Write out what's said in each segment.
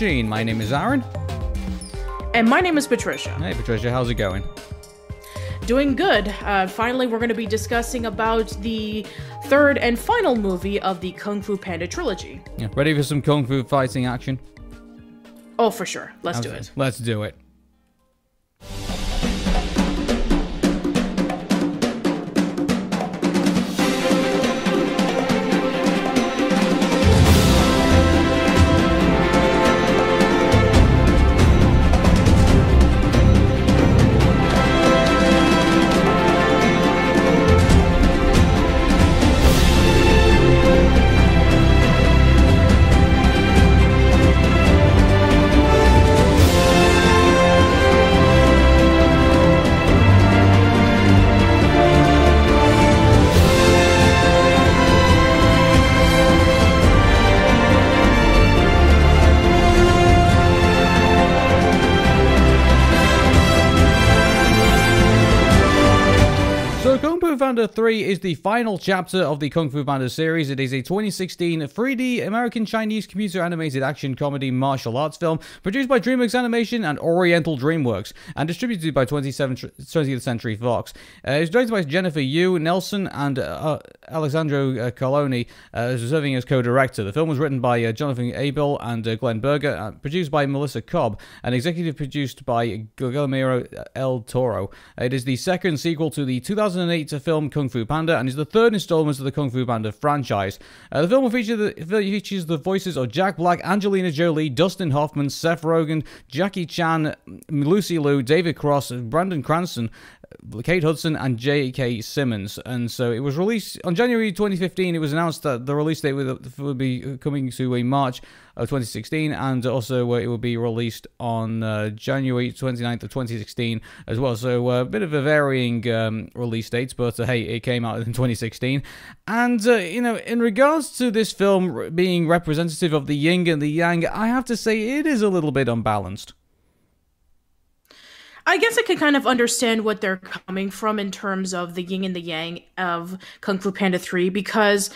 Welcome to Dream Machine. My name is Aaron. And my name is Patricia. Hey, Patricia, how's it going? Doing good. Uh, finally, we're going to be discussing about the third and final movie of the Kung Fu Panda trilogy. Yeah, ready for some kung fu fighting action? Oh, for sure. Let's do it. Let's do it. Panda 3 is the final chapter of the Kung Fu Panda series. It is a 2016 3D American Chinese computer animated action comedy martial arts film produced by DreamWorks Animation and Oriental DreamWorks and distributed by 20th Century Fox. Uh, it was directed by Jennifer Yuh, Nelson, and uh, Alessandro uh, Carloni, uh, serving as co director. The film was written by uh, Jonathan Aibel and uh, Glenn Berger, produced by Melissa Cobb, and executive produced by Guillermo del Toro. It is the second sequel to the 2008 film Kung Fu Panda and is the third installment of the Kung Fu Panda franchise. Uh, the film will feature the, features the voices of Jack Black, Angelina Jolie, Dustin Hoffman, Seth Rogen, Jackie Chan, Lucy Liu, David Cross, Bryan Cranston, Kate Hudson and J.K. Simmons. And so it was released on January 2015. It was announced that the release date would, be coming to a March of 2016, and also uh, it will be released on uh, January 29th of 2016 as well. So uh, a bit of a varying um, release dates, but uh, hey, it came out in 2016. And uh, you know, in regards to this film being representative of the yin and the yang, I have to say it is a little bit unbalanced. I guess I can kind of understand what they're coming from in terms of the yin and the yang of Kung Fu Panda 3 because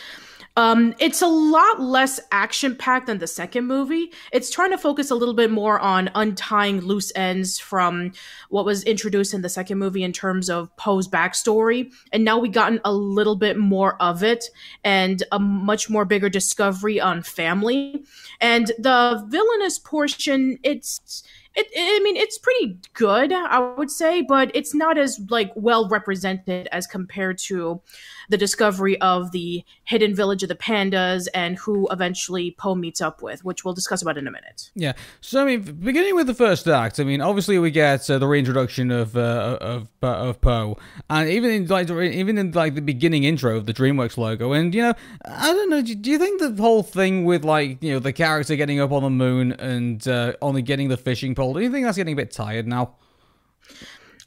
um, it's a lot less action packed than the second movie. It's trying to focus a little bit more on untying loose ends from what was introduced in the second movie in terms of Po's backstory. And now we've gotten a little bit more of it and a much more bigger discovery on family. And the villainous portion, it's it, I mean, it's pretty good, I would say, but it's not as like well represented as compared to the discovery of the hidden village of the pandas and who eventually Po meets up with, which we'll discuss about in a minute. Yeah. So I mean, beginning with the first act, I mean, obviously we get uh, the reintroduction of uh, of of Po, and even in like even in like the beginning intro of the DreamWorks logo, and you know, I don't know, do you think the whole thing with like you know the character getting up on the moon and uh, only getting the fishing pole, do you think that's getting a bit tired now?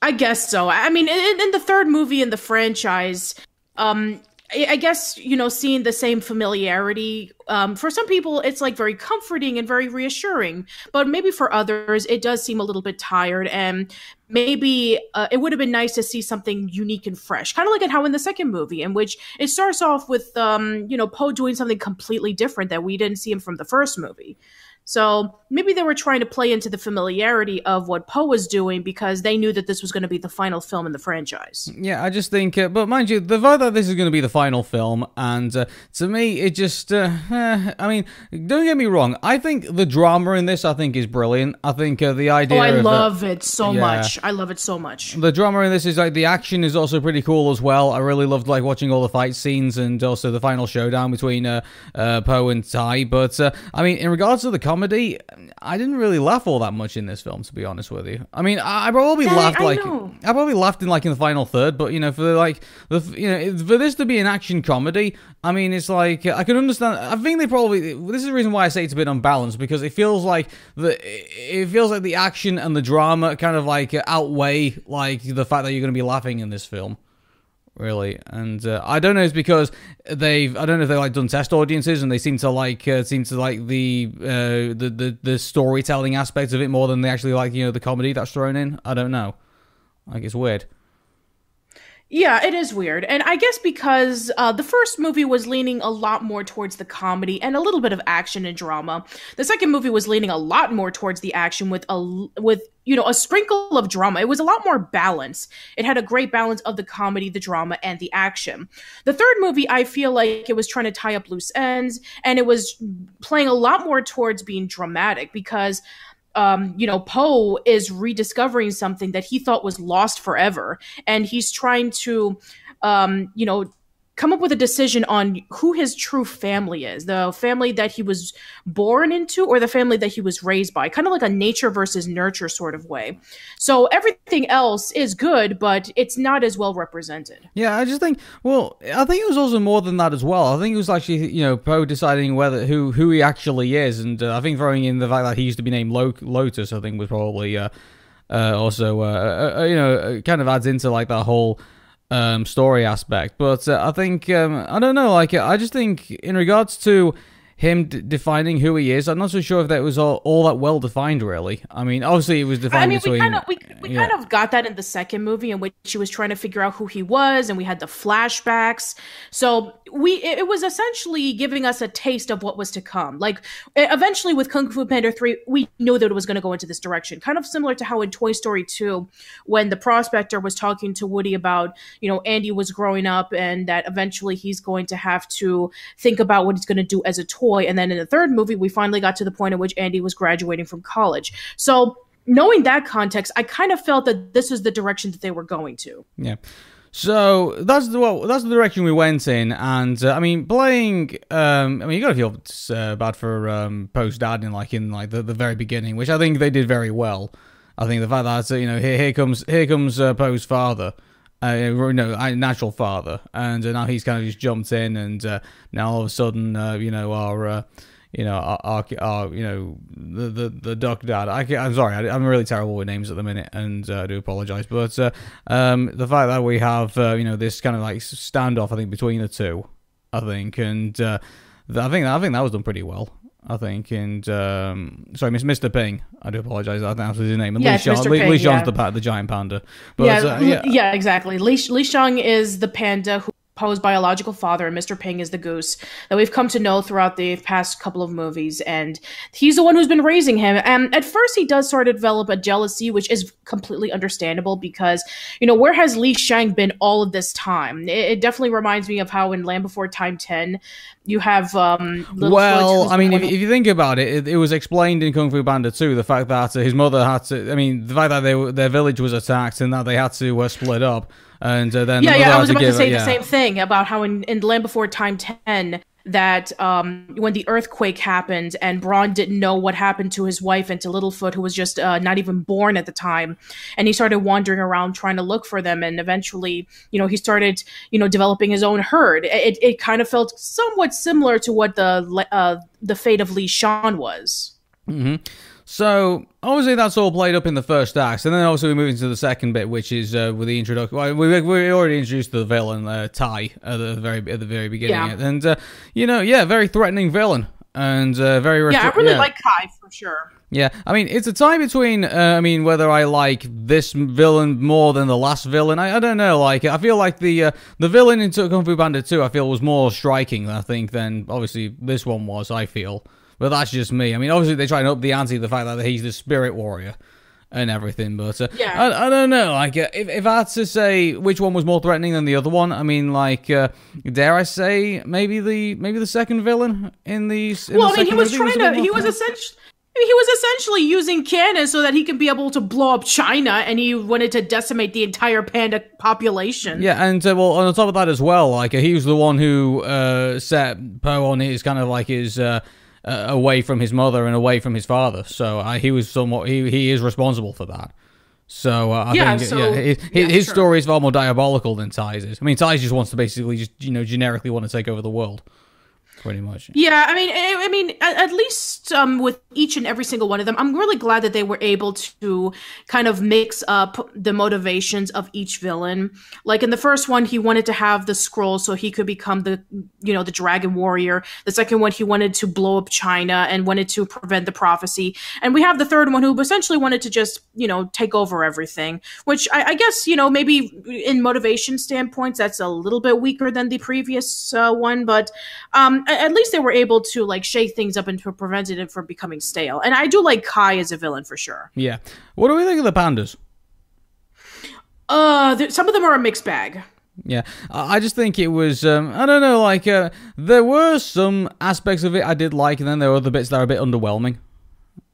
I guess so. I mean, in, in the third movie in the franchise, um, I guess you know seeing the same familiarity um, for some people it's like very comforting and very reassuring, but maybe for others it does seem a little bit tired and maybe uh, it would have been nice to see something unique and fresh, kind of like how in the second movie, in which it starts off with um, you know Po doing something completely different that we didn't see him from the first movie. So maybe they were trying to play into the familiarity of what Po was doing because they knew that this was going to be the final film in the franchise. Yeah, I just think, uh, but mind you, the fact that this is going to be the final film, and uh, to me, it just, uh, eh, I mean, don't get me wrong, I think the drama in this, I think, is brilliant. I think uh, the idea. Oh, I love it so yeah, much. I love it so much. The drama in this is like the action is also pretty cool as well. I really loved like watching all the fight scenes and also the final showdown between uh, uh, Po and Ty. But I mean, in regards to the comedy comedy, I didn't really laugh all that much in this film, to be honest with you. I mean, I, I probably laughed I like know. I probably laughed in like in the final third, but you know, for like the you know for this to be an action comedy, I mean, it's like I can understand. I think they probably this is the reason why I say it's a bit unbalanced because it feels like the it feels like the action and the drama kind of like outweigh like the fact that you're going to be laughing in this film really. And uh, I don't know, it's because they've I don't know if they like done test audiences and they seem to like uh, seem to like the, uh, the the the storytelling aspect of it more than they actually like you know the comedy that's thrown in. I don't know. Like it's weird. Yeah, it is weird. And I guess because uh, the first movie was leaning a lot more towards the comedy and a little bit of action and drama. The second movie was leaning a lot more towards the action with a with you know a sprinkle of drama. It was a lot more balanced. It had a great balance of the comedy, the drama, and the action. The third movie, I feel like it was trying to tie up loose ends and it was playing a lot more towards being dramatic because um, you know, Po is rediscovering something that he thought was lost forever, and he's trying to, um, you know, come up with a decision on who his true family is the family that he was born into or the family that he was raised by kind of like a nature versus nurture sort of way. So everything else is good but it's not as well represented. Yeah i just think well i think it was also more than that as well. I think it was actually you know po deciding whether who who he actually is and uh, i think throwing in the fact that he used to be named lotus i think was probably uh, uh, also uh, uh, uh, you know kind of adds into like that whole um, story aspect. But uh, I think um, I don't know. Like I just think in regards to him d- defining who he is. I'm not so sure if that was all, all that well defined, really. I mean, obviously it was defined. I mean, we kind of we, we yeah. kind of got that in the second movie in which she was trying to figure out who he was, and we had the flashbacks. So we it was essentially giving us a taste of what was to come. Like eventually with Kung Fu Panda 3, we knew that it was going to go into this direction. Kind of similar to how in Toy Story 2 when the prospector was talking to Woody about, you know, Andy was growing up and that eventually he's going to have to think about what he's going to do as a toy. And then in the third movie, we finally got to the point at which Andy was graduating from college. So knowing that context, I kind of felt that this is the direction that they were going to. Yeah. So that's the well, that's the direction we went in, and uh, I mean, playing. Um, I mean, you gotta feel uh, bad for um, Po's dad in like in like the, the very beginning, which I think they did very well. I think the fact that uh, you know here here comes here comes uh, Po's father, uh, you know, natural father, and uh, now he's kind of just jumped in, and uh, now all of a sudden, you know, our you know, our, our, our, you know, the the, the duck dad. I, am sorry, I, am really terrible with names at the minute, and uh, I do apologize. But uh, um, the fact that we have, uh, you know, this kind of like standoff, I think between the two, I think, and uh, I think I think that was done pretty well. I think, and um, sorry, Mr. Ping. I do apologize. I think that's his name. And yeah, Li Shan, Mr. Ping, Li yeah. the, the giant panda. But, yeah, uh, yeah, yeah, exactly. Li, Li Shan is the panda who Po's biological father, and Mr. Ping is the goose that we've come to know throughout the past couple of movies. And he's the one who's been raising him. And at first, he does sort of develop a jealousy, which is completely understandable because, you know, where has Li Shan been all of this time? It, it definitely reminds me of how in Land Before Time 10, you have. Um, well, I mean, if, if, you think about it, it, it, was explained in Kung Fu Panda 2 the fact that his mother had to, I mean, the fact that they, their village was attacked and that they had to uh, split up and uh, then yeah, yeah, I was about to, give, to say yeah. the same thing about how in, in Land Before Time ten that um, when the earthquake happened and Bron didn't know what happened to his wife and to Littlefoot, who was just uh, not even born at the time, and he started wandering around trying to look for them, and eventually, you know, he started, you know, developing his own herd. It, it kind of felt somewhat similar to what the uh, the fate of Li Shan was. Mm-hmm. So obviously that's all played up in the first act, and then obviously we move into the second bit, which is uh, with the introduction. Well, we we already introduced the villain uh, Tai at the very at the very beginning, yeah. and uh, you know, yeah, very threatening villain, and uh, very yeah, I really yeah. like Kai for sure. Yeah, I mean, it's a tie between, uh, I mean, whether I like this villain more than the last villain. I, I don't know. Like, I feel like the uh, the villain in Kung Fu Panda 2, I feel was more striking, I think, than obviously this one was. I feel. But that's just me. I mean, obviously they try and up the ante the fact that he's the spirit warrior and everything. But uh, yeah, I, I, don't know. Like, uh, if, if I had to say which one was more threatening than the other one, I mean, like, uh, dare I say maybe the maybe the second villain in these. well, the I mean, he was trying to. He was essentially. He was essentially using cannon so that he could be able to blow up China, and he wanted to decimate the entire panda population. Yeah, and uh, well, on top of that as well, like uh, he was the one who uh, set Po on his kind of like his uh, away from his mother and away from his father. So uh, he was somewhat he he is responsible for that. So uh, I yeah, think so, yeah, his, yeah, his sure. story is far more diabolical than Ty's is. I mean, Ty's just wants to basically just you know generically want to take over the world. Pretty much. Yeah, I mean, I, I mean, at, at least um, with each and every single one of them, I'm really glad that they were able to kind of mix up the motivations of each villain. Like in the first one, he wanted to have the scroll so he could become the, you know, the dragon warrior. The second one, he wanted to blow up China and wanted to prevent the prophecy. And we have the third one who essentially wanted to just, you know, take over everything. Which I, I guess, you know, maybe in motivation standpoints, that's a little bit weaker than the previous uh, one, but um, at least they were able to like shake things up and to prevent it from becoming stale. And I do like Kai as a villain for sure. Yeah. What do we think of the pandas? Uh, th- some of them are a mixed bag. Yeah, I just think it was. Um, I don't know. Like uh, there were some aspects of it I did like, and then there were other bits that are a bit underwhelming.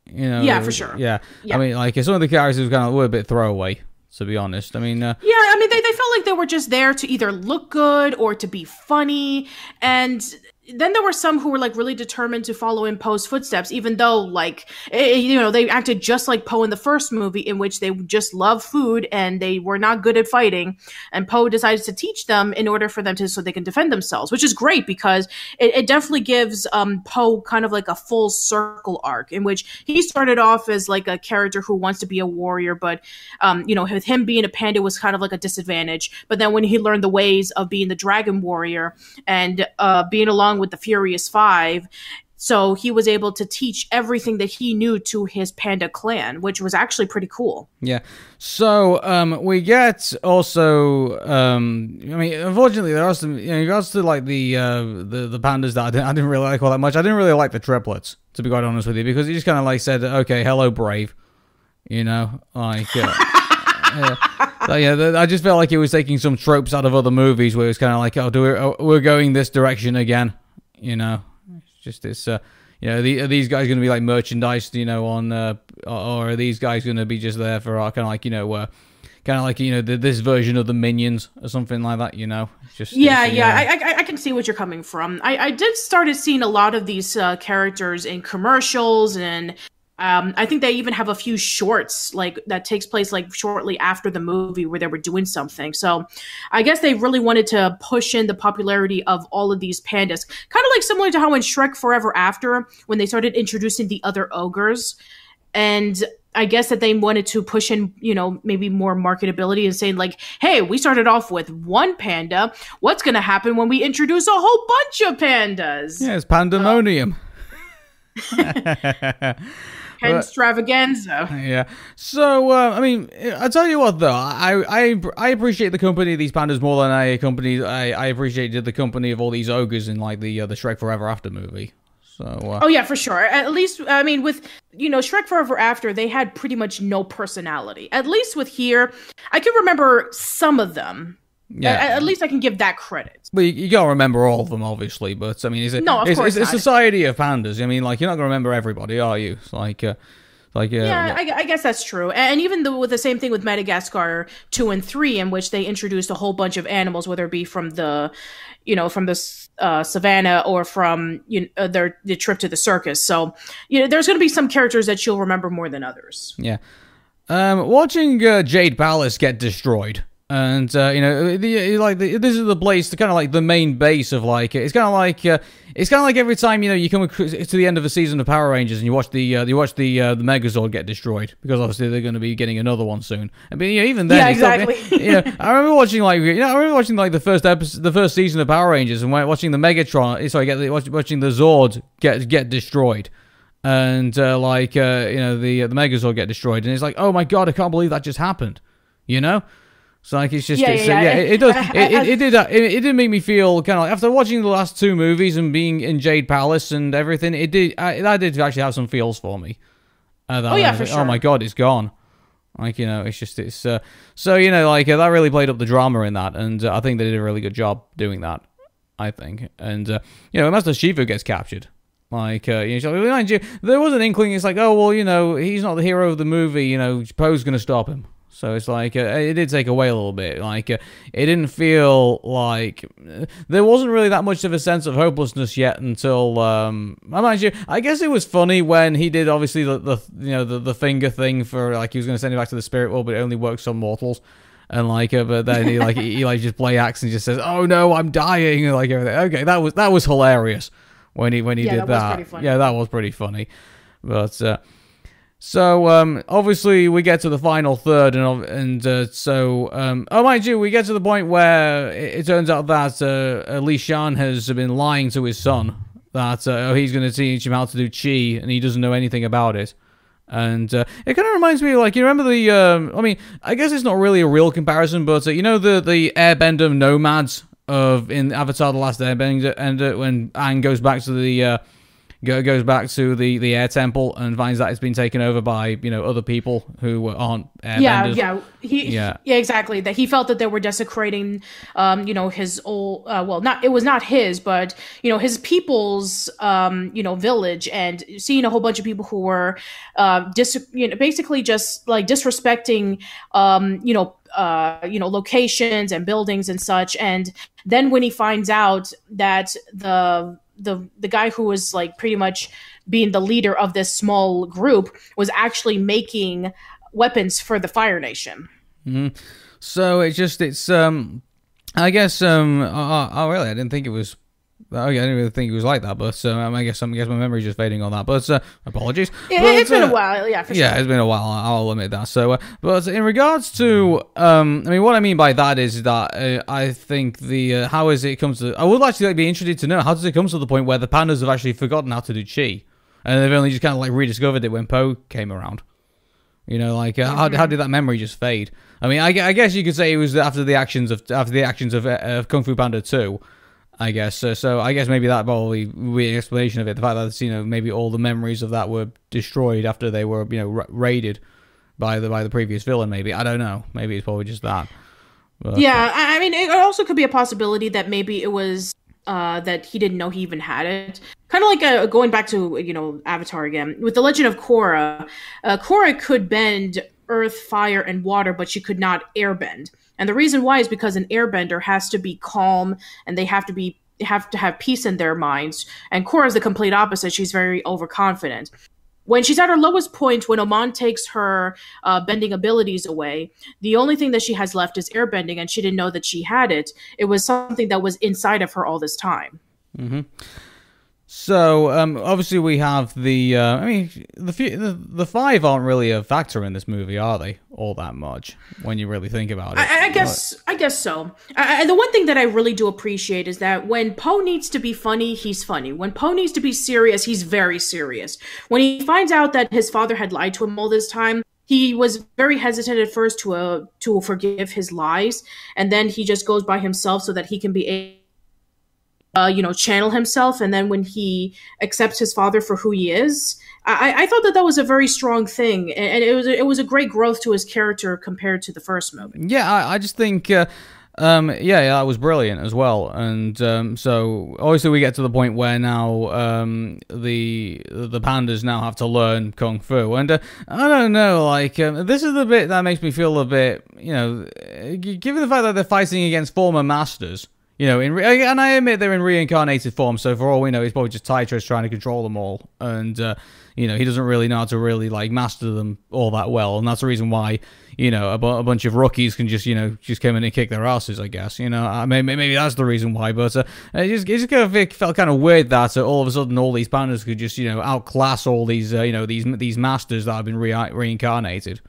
You know. Yeah, for sure. Yeah. Yeah. I mean, like some of the characters kind of were a bit throwaway. To be honest, I mean, uh, Yeah, I mean, they, they felt like they were just there to either look good or to be funny. And then there were some who were like really determined to follow in Po's footsteps, even though like eh, you know they acted just like Po in the first movie, in which they just love food and they were not good at fighting. And Po decided to teach them in order for them to so they can defend themselves, which is great because it, it definitely gives um, Po kind of like a full circle arc in which he started off as like a character who wants to be a warrior, but um, you know with him being a panda was kind of like a disadvantage. But then when he learned the ways of being the dragon warrior and uh, being along with the Furious Five. So he was able to teach everything that he knew to his panda clan, which was actually pretty cool. Yeah. So um, we get also. Um, I mean, unfortunately, there are some. You know, in regards to like the uh, the the pandas that I didn't, I didn't really like all that much. I didn't really like the triplets, to be quite honest with you, because he just kind of like said, "Okay, hello, brave," you know, like. Uh, yeah. So, yeah, I just felt like he was taking some tropes out of other movies where it was kind of like, oh, do we, oh, we're going this direction again, you know? It's just this, uh, you know, the, are these guys going to be like merchandise, you know, on, uh, or are these guys going to be just there for uh, kind of like, you know, uh, kind of like, you know, the, this version of the Minions or something like that, you know? Just Yeah, it's, yeah, I, I, I can see what you're coming from. I, I did started seeing a lot of these uh, characters in commercials, and um, I think they even have a few shorts like that takes place like shortly after the movie where they were doing something. So I guess they really wanted to push in the popularity of all of these pandas, kind of like similar to how in Shrek Forever After when they started introducing the other ogres, and I guess that they wanted to push in, you know, maybe more marketability and saying like, "Hey, we started off with one panda. What's going to happen when we introduce a whole bunch of pandas?" Yeah, it's pandemonium. Extravaganza. Yeah. So, uh, I mean, I tell you what, though, I, I I appreciate the company of these pandas more than I company I, I appreciated the company of all these ogres in like the uh, the Shrek Forever After movie. So, uh, Oh yeah, for sure. At least I mean with you know Shrek Forever After, they had pretty much no personality. At least with here, I can remember some of them. Yeah. At, at least I can give that credit. But you, you gotta remember all of them, obviously. But I mean, it's a, No, of it's, course it's a society of pandas. I mean, like you're not gonna remember everybody, are you? It's like, uh, like, uh, Yeah, I, I guess that's true. And even the, with the same thing with Madagascar two and three, in which they introduced a whole bunch of animals, whether it be from the, you know, from the uh, savannah or from you know, uh, their the trip to the circus. So, you know, there's to be some characters that you'll remember more than others. Yeah. Um, watching uh, Jade Palace get destroyed, and uh, you know, the, like the, this is the place, the kind of like the main base of like it's kind of like uh, it's kind of like every time you know you come to the end of a season of Power Rangers and you watch the uh, you watch the uh, the Megazord get destroyed because obviously they're going to be getting another one soon. I mean, you know, even then, Yeah, not- exactly. you know, I remember watching like you know, I remember watching like the first episode, the first season of Power Rangers, and watching the Megatron. Sorry, get the, watching the Zord get get destroyed and uh, like uh, you know the the Megazord get destroyed, and it's like, oh my god, I can't believe that just happened. You know, it's like it's just Yeah, it's, yeah, yeah. it, it does it, it, I- it did it, it did make me feel kind of like after watching the last two movies and being in Jade Palace and everything, it did uh, that did actually have some feels for me. Uh, that Oh, yeah, I for like, Oh my god, it's gone. Like you know, it's just it's uh, so you know like uh, that really played up the drama in that, and uh, I think they did a really good job doing that. I think, and uh, you know, Master Shifu gets captured. Like, uh, you know, mind you, there was an inkling. It's like, oh well, you know, he's not the hero of the movie. You know, Po's gonna stop him. So it's like uh, it did take away a little bit. Like uh, it didn't feel like there wasn't really that much of a sense of hopelessness yet until um. I mind you, I guess it was funny when he did obviously the, the you know the, the finger thing for like he was gonna send him back to the spirit world, but it only works on mortals. And like, uh, but then he like he, he like just play acts and just says, "Oh no, I'm dying," and like everything. Okay, that was that was hilarious. when he when he Yeah, did that that. Yeah, that was pretty funny. But uh, so um, obviously we get to the final third, and and uh, so um, oh mind you, we get to the point where it, it turns out that uh, Li Shan has been lying to his son that uh, oh, he's going to teach him how to do chi, and he doesn't know anything about it. And uh, it kind of reminds me, like you remember the. Um, I mean, I guess it's not really a real comparison, but uh, you know the the Airbender nomads of in Avatar: The Last Airbender, and uh, when Aang goes back to the uh, goes back to the the air temple and finds that it's been taken over by you know other people who aren't airbenders. yeah, yeah, he, Yeah. yeah, exactly. That he felt that they were desecrating, um, you know, his old, uh, well, not it was not his, but you know, his people's, um, you know, village, and seeing a whole bunch of people who were, uh, dis, you know, basically just like disrespecting, um, you know, uh, you know, locations and buildings and such, and then when he finds out that the the the guy who was like pretty much being the leader of this small group was actually making weapons for the Fire Nation. So it's just it's um, I guess um, oh, oh really, I didn't think it was. Oh, yeah, I didn't really think it was like that, but um, I guess I guess my memory's just fading on that. But uh, apologies. Yeah, But, it's been uh, a while, yeah, for Yeah, sure. it's been a while. I'll admit that. So, uh, but in regards to, um, I mean, what I mean by that is that uh, I think the uh, how is it comes to. I would actually like, be interested to know how does it come to the point where the pandas have actually forgotten how to do chi, and they've only just kind of like rediscovered it when Po came around. You know, like uh, how, how did that memory just fade? I mean, I, I guess you could say it was after the actions of after the actions of, uh, of Kung Fu Panda two. I guess so. So I guess maybe that probably would be an explanation of it. The fact that you know maybe all the memories of that were destroyed after they were you know ra- raided by the by the previous villain. Maybe I don't know. Maybe it's probably just that. But, Yeah, I I mean, it also could be a possibility that maybe it was uh, that he didn't know he even had it. Kind of like uh, going back to you know Avatar again with the Legend of Korra. Uh, Korra could bend earth, fire, and water, but she could not airbend. And the reason why is because an airbender has to be calm and they have to be have to have peace in their minds. And Korra is the complete opposite. She's very overconfident. When she's at her lowest point, when Amon takes her uh, bending abilities away, the only thing that she has left is airbending, and she didn't know that she had it. It was something that was inside of her all this time. So um, obviously we have the. Uh, I mean, the, few, the the five aren't really a factor in this movie, are they? All that much when you really think about it. I, I guess I guess so. I, I, the one thing that I really do appreciate is that when Po needs to be funny, he's funny. When Po needs to be serious, he's very serious. When he finds out that his father had lied to him all this time, he was very hesitant at first to uh, to forgive his lies, and then he just goes by himself so that he can be able uh, you know, channel himself. And then when he accepts his father for who he is, I, I thought that that was a very strong thing, and it was it was a great growth to his character compared to the first movie. Yeah, I, I just think, uh, um, yeah, yeah, that was brilliant as well. And um, so obviously we get to the point where now um, the the pandas now have to learn kung fu, and uh, I don't know, like um, this is the bit that makes me feel a bit, you know, given the fact that they're fighting against former masters. You know, in re- and I admit they're in reincarnated form, so for all we know, it's probably just Tytros trying to control them all, and uh, you know he doesn't really know how to really like master them all that well, and that's the reason why you know a, bu- a bunch of rookies can just you know just come in and kick their asses, I guess. You know, uh, maybe, maybe that's the reason why, but uh, it just it just kind of it felt kind of weird that uh, all of a sudden all these pandas could just you know outclass all these uh, you know these these masters that have been re- reincarnated.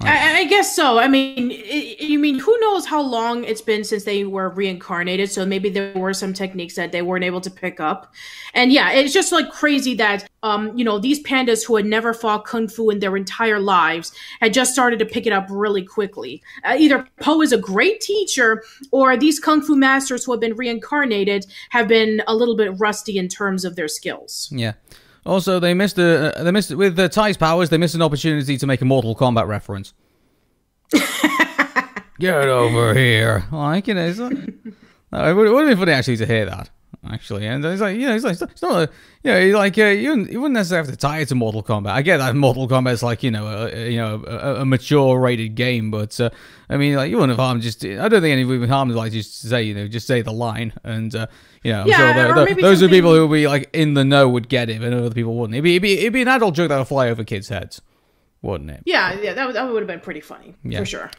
I, I guess so. I mean, I mean, who knows how long it's been since they were reincarnated? So maybe there were some techniques that they weren't able to pick up. And yeah, it's just like crazy that um, you know, these pandas who had never fought kung fu in their entire lives had just started to pick it up really quickly. Uh, either Po is a great teacher, or these kung fu masters who have been reincarnated have been a little bit rusty in terms of their skills. Yeah. Also, they missed a uh, they missed with the Ty's powers. They missed an opportunity to make a Mortal Kombat reference. Get over here, like you know. It's like, it would have been funny actually to hear that. Actually, and it's like you know, it's like it's not a, you know, like uh, you, wouldn't- you wouldn't necessarily have to tie it to Mortal Kombat. I get that Mortal Kombat is like you know, a, a- you know, a, a mature rated game, but uh, I mean, like you wouldn't have harmed just. I don't think any would harmed like just say you know, just say the line, and uh, you know, I'm Yeah, sure tho- maybe those are people who would be like in the know would get it, but other people wouldn't. It'd be, it'd be, it'd be an adult joke that would fly over kids' heads, wouldn't it? Yeah, yeah, that, would- that would have been pretty funny Yeah. for sure.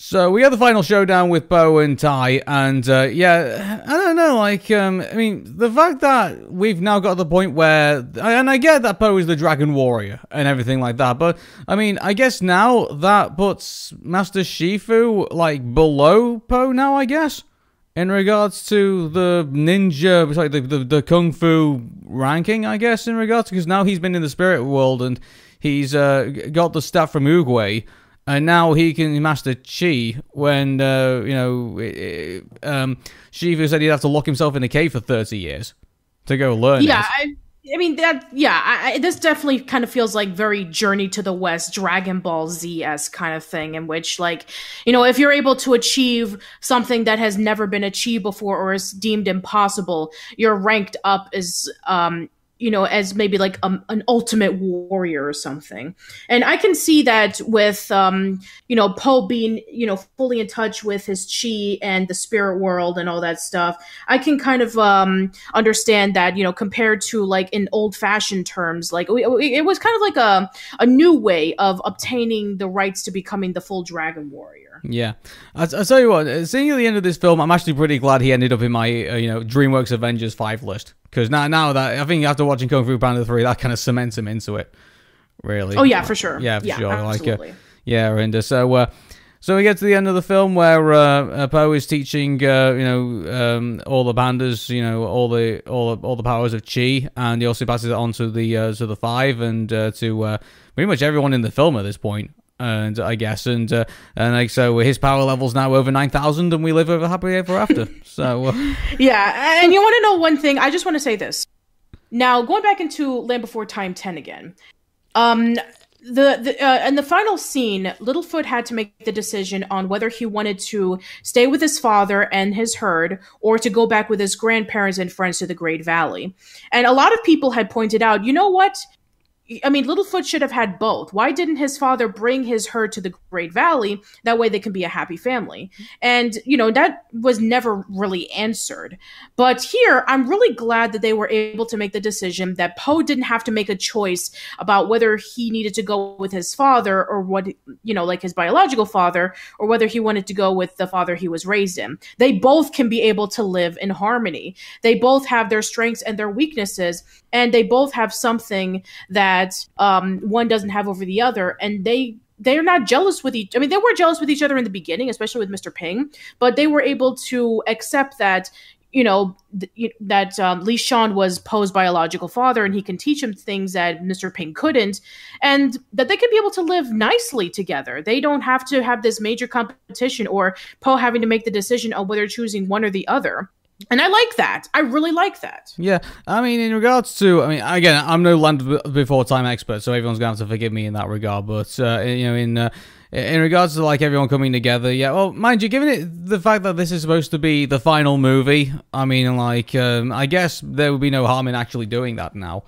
So we had the final showdown with Po and Tai, and uh, yeah, I don't know. Like, um, I mean, the fact that we've now got to the point where, and I get that Po is the Dragon Warrior and everything like that, but I mean, I guess now that puts Master Shifu like below Po now. I guess in regards to the ninja, sorry, the, the the kung fu ranking. I guess in regards because now he's been in the spirit world and he's uh, got the stuff from Oogway and now he can master chi when uh, you know um, Shifu said he'd have to lock himself in a cave for 30 years to go learn yeah I, I mean that yeah I, this definitely kind of feels like very journey to the west dragon ball z-esque kind of thing in which like you know if you're able to achieve something that has never been achieved before or is deemed impossible you're ranked up as um you know, as maybe like um, an ultimate warrior or something. And I can see that with, um, you know, Po being, you know, fully in touch with his chi and the spirit world and all that stuff. I can kind of um, understand that, you know, compared to like in old fashioned terms, like it was kind of like a, a new way of obtaining the rights to becoming the full dragon warrior. Yeah. I, I tell you what, seeing at the end of this film, I'm actually pretty glad he ended up in my, uh, you know, DreamWorks Avengers 5 list. Because now, now that I think after watching Kung Fu Panda three, that kind of cements him into it. Really. Oh yeah, for sure. Yeah, for yeah, sure. Absolutely. Like, uh, yeah, and uh, so uh, so we get to the end of the film where uh, uh Po is teaching, uh, you know, um, all the pandas, you know, all the all all the powers of chi, and he also passes it on to the uh, to the five and uh, to uh, pretty much everyone in the film at this point and I guess, and uh, and like so, his power level's now over nine thousand, and we live ever happily ever after. so uh, yeah, and you want to know one thing? I just want to say this. Now, going back into Land Before Time ten again, um, the the uh, in the final scene, Littlefoot had to make the decision on whether he wanted to stay with his father and his herd, or to go back with his grandparents and friends to the Great Valley. And a lot of people had pointed out, you know what? I mean, Littlefoot should have had both. Why didn't his father bring his herd to the Great Valley? That way they can be a happy family. And, you know, that was never really answered. But here, I'm really glad that they were able to make the decision that Po didn't have to make a choice about whether he needed to go with his father or what, you know, like his biological father, or whether he wanted to go with the father he was raised in. They both can be able to live in harmony. They both have their strengths and their weaknesses, and they both have something that that um, one doesn't have over the other, and they they're not jealous with each. I mean, they were jealous with each other in the beginning, especially with Mr. Ping, but they were able to accept that you know th- that um, Li Shan was Po's biological father, and he can teach him things that Mr. Ping couldn't, and that they could be able to live nicely together. They don't have to have this major competition or Po having to make the decision of whether choosing one or the other. And I like that. I really like that. Yeah, I mean, in regards to, I mean, again, I'm no land before time expert, so everyone's gonna have to forgive me in that regard. But uh, you know, in uh, in regards to like everyone coming together, yeah. Well, mind you, given it the fact that this is supposed to be the final movie, I mean, like, um, I guess there would be no harm in actually doing that now.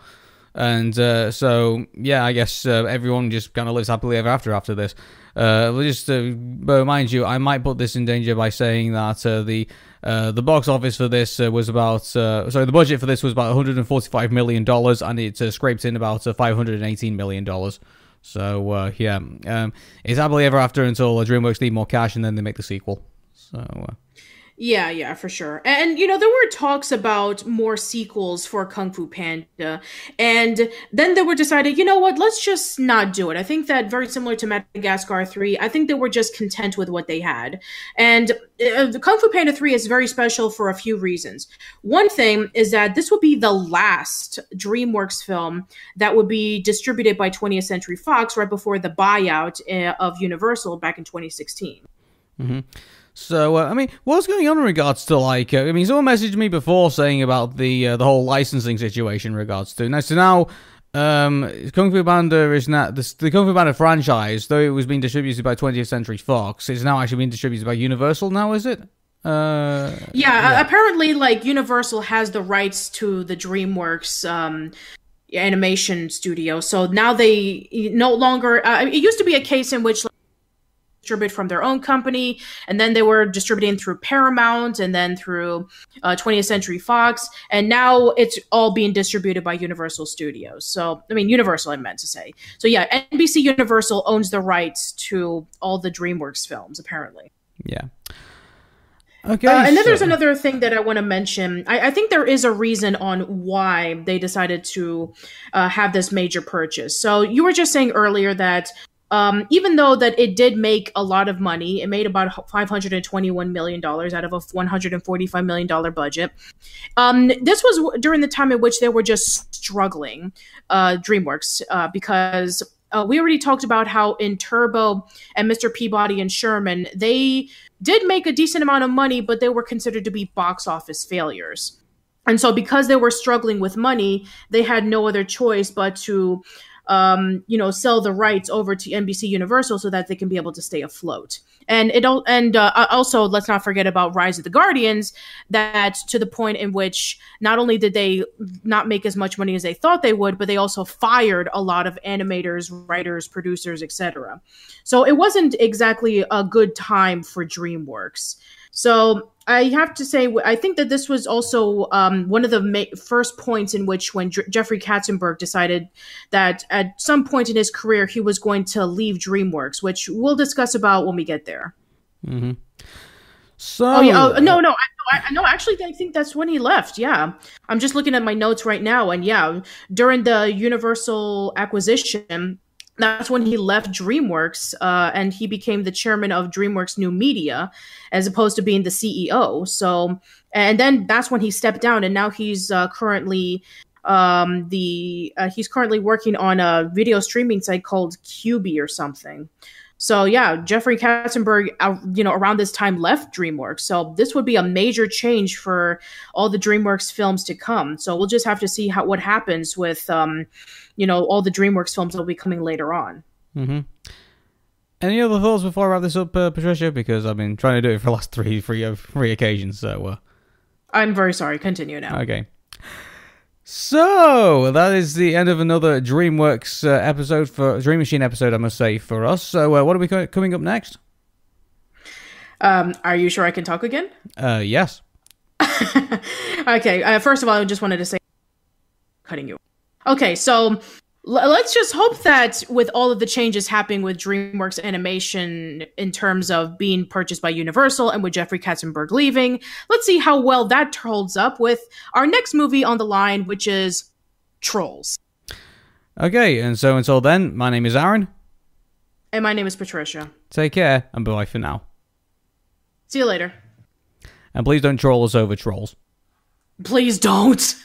And uh, so, yeah, I guess uh, everyone just kind of lives happily ever after after this. Uh, just uh, but mind you, I might put this in danger by saying that uh, the uh, the box office for this uh, was about uh, sorry, the budget for this was about 145 million dollars, and it uh, scraped in about 518 million dollars. So yeah, um, it's happily ever after until DreamWorks need more cash, and then they make the sequel. So. Yeah, yeah, for sure. And you know, there were talks about more sequels for Kung Fu Panda, and then they were decided, you know what, let's just not do it. I think that very similar to Madagascar 3, I think they were just content with what they had. And uh, Kung Fu Panda 3 is very special for a few reasons. One thing is that this would be the last DreamWorks film that would be distributed by 20th Century Fox right before the buyout uh, of Universal back in 2016. Mm-hmm. So uh, I mean, what's going on in regards to like? Uh, I mean, someone messaged me before saying about the uh, the whole licensing situation in regards to now. So now, um, Kung Fu Panda is not the, the Kung Fu Panda franchise, though it was being distributed by 20th Century Fox. It's now actually being distributed by Universal. Now is it? Uh, yeah, yeah. apparently, like Universal has the rights to the DreamWorks um, animation studio, so now they no longer. Uh, it used to be a case in which. Like, distribute from their own company, and then they were distributing through Paramount, and then through uh, 20th Century Fox, and now it's all being distributed by Universal Studios. So, I mean, Universal, I meant to say. So, yeah, NBC Universal owns the rights to all the DreamWorks films, apparently. Yeah. Okay. Uh, and then so- there's another thing that I want to mention. I, I think there is a reason on why they decided to uh, have this major purchase. So you were just saying earlier that um, even though that it did make a lot of money, it made about 521 million dollars out of a 145 million dollar budget. Um, this was during the time in which they were just struggling, uh, DreamWorks, uh, because uh, we already talked about how in Turbo and Mr. Peabody and Sherman they did make a decent amount of money, but they were considered to be box office failures. And so, because they were struggling with money, they had no other choice but to, um, you know, sell the rights over to NBC Universal so that they can be able to stay afloat. And it and uh, also let's not forget about Rise of the Guardians. That to the point in which not only did they not make as much money as they thought they would, but they also fired a lot of animators, writers, producers, etc. So it wasn't exactly a good time for DreamWorks. So I have to say, I think that this was also um, one of the ma- first points in which, when J- Jeffrey Katzenberg decided that at some point in his career he was going to leave DreamWorks, which we'll discuss about when we get there. So, Oh yeah, oh, no, no, I, I, no. Actually, I think that's when he left. Yeah, I'm just looking at my notes right now, and yeah, during the Universal acquisition, that's when he left DreamWorks, uh, and he became the chairman of DreamWorks New Media, as opposed to being the CEO. So, and then that's when he stepped down, and now he's uh, currently um the uh, he's currently working on a video streaming site called Quibi or something. So yeah, Jeffrey Katzenberg, uh, you know, around this time left DreamWorks. So this would be a major change for all the DreamWorks films to come. So we'll just have to see how what happens with, um, you know, all the DreamWorks films that will be coming later on. any other thoughts before I wrap this up, uh, Patricia? Because I've been trying to do it for the last three, three, uh, three occasions. So, uh, I'm very sorry. Continue now. Okay. So that is the end of another DreamWorks uh, episode for Dream Machine episode, I must say for us. So uh, what are we co- coming up next? Um, are you sure I can talk again? Uh, yes. okay. Uh, first of all, I just wanted to say, cutting you. Okay, so let's just hope that with all of the changes happening with DreamWorks Animation in terms of being purchased by Universal and with Jeffrey Katzenberg leaving, let's see how well that holds up with our next movie on the line, which is Trolls. Okay, and so until then, my name is Aaron. And my name is Patricia. Take care and bye for now. See you later. And please don't troll us over trolls. Please don't.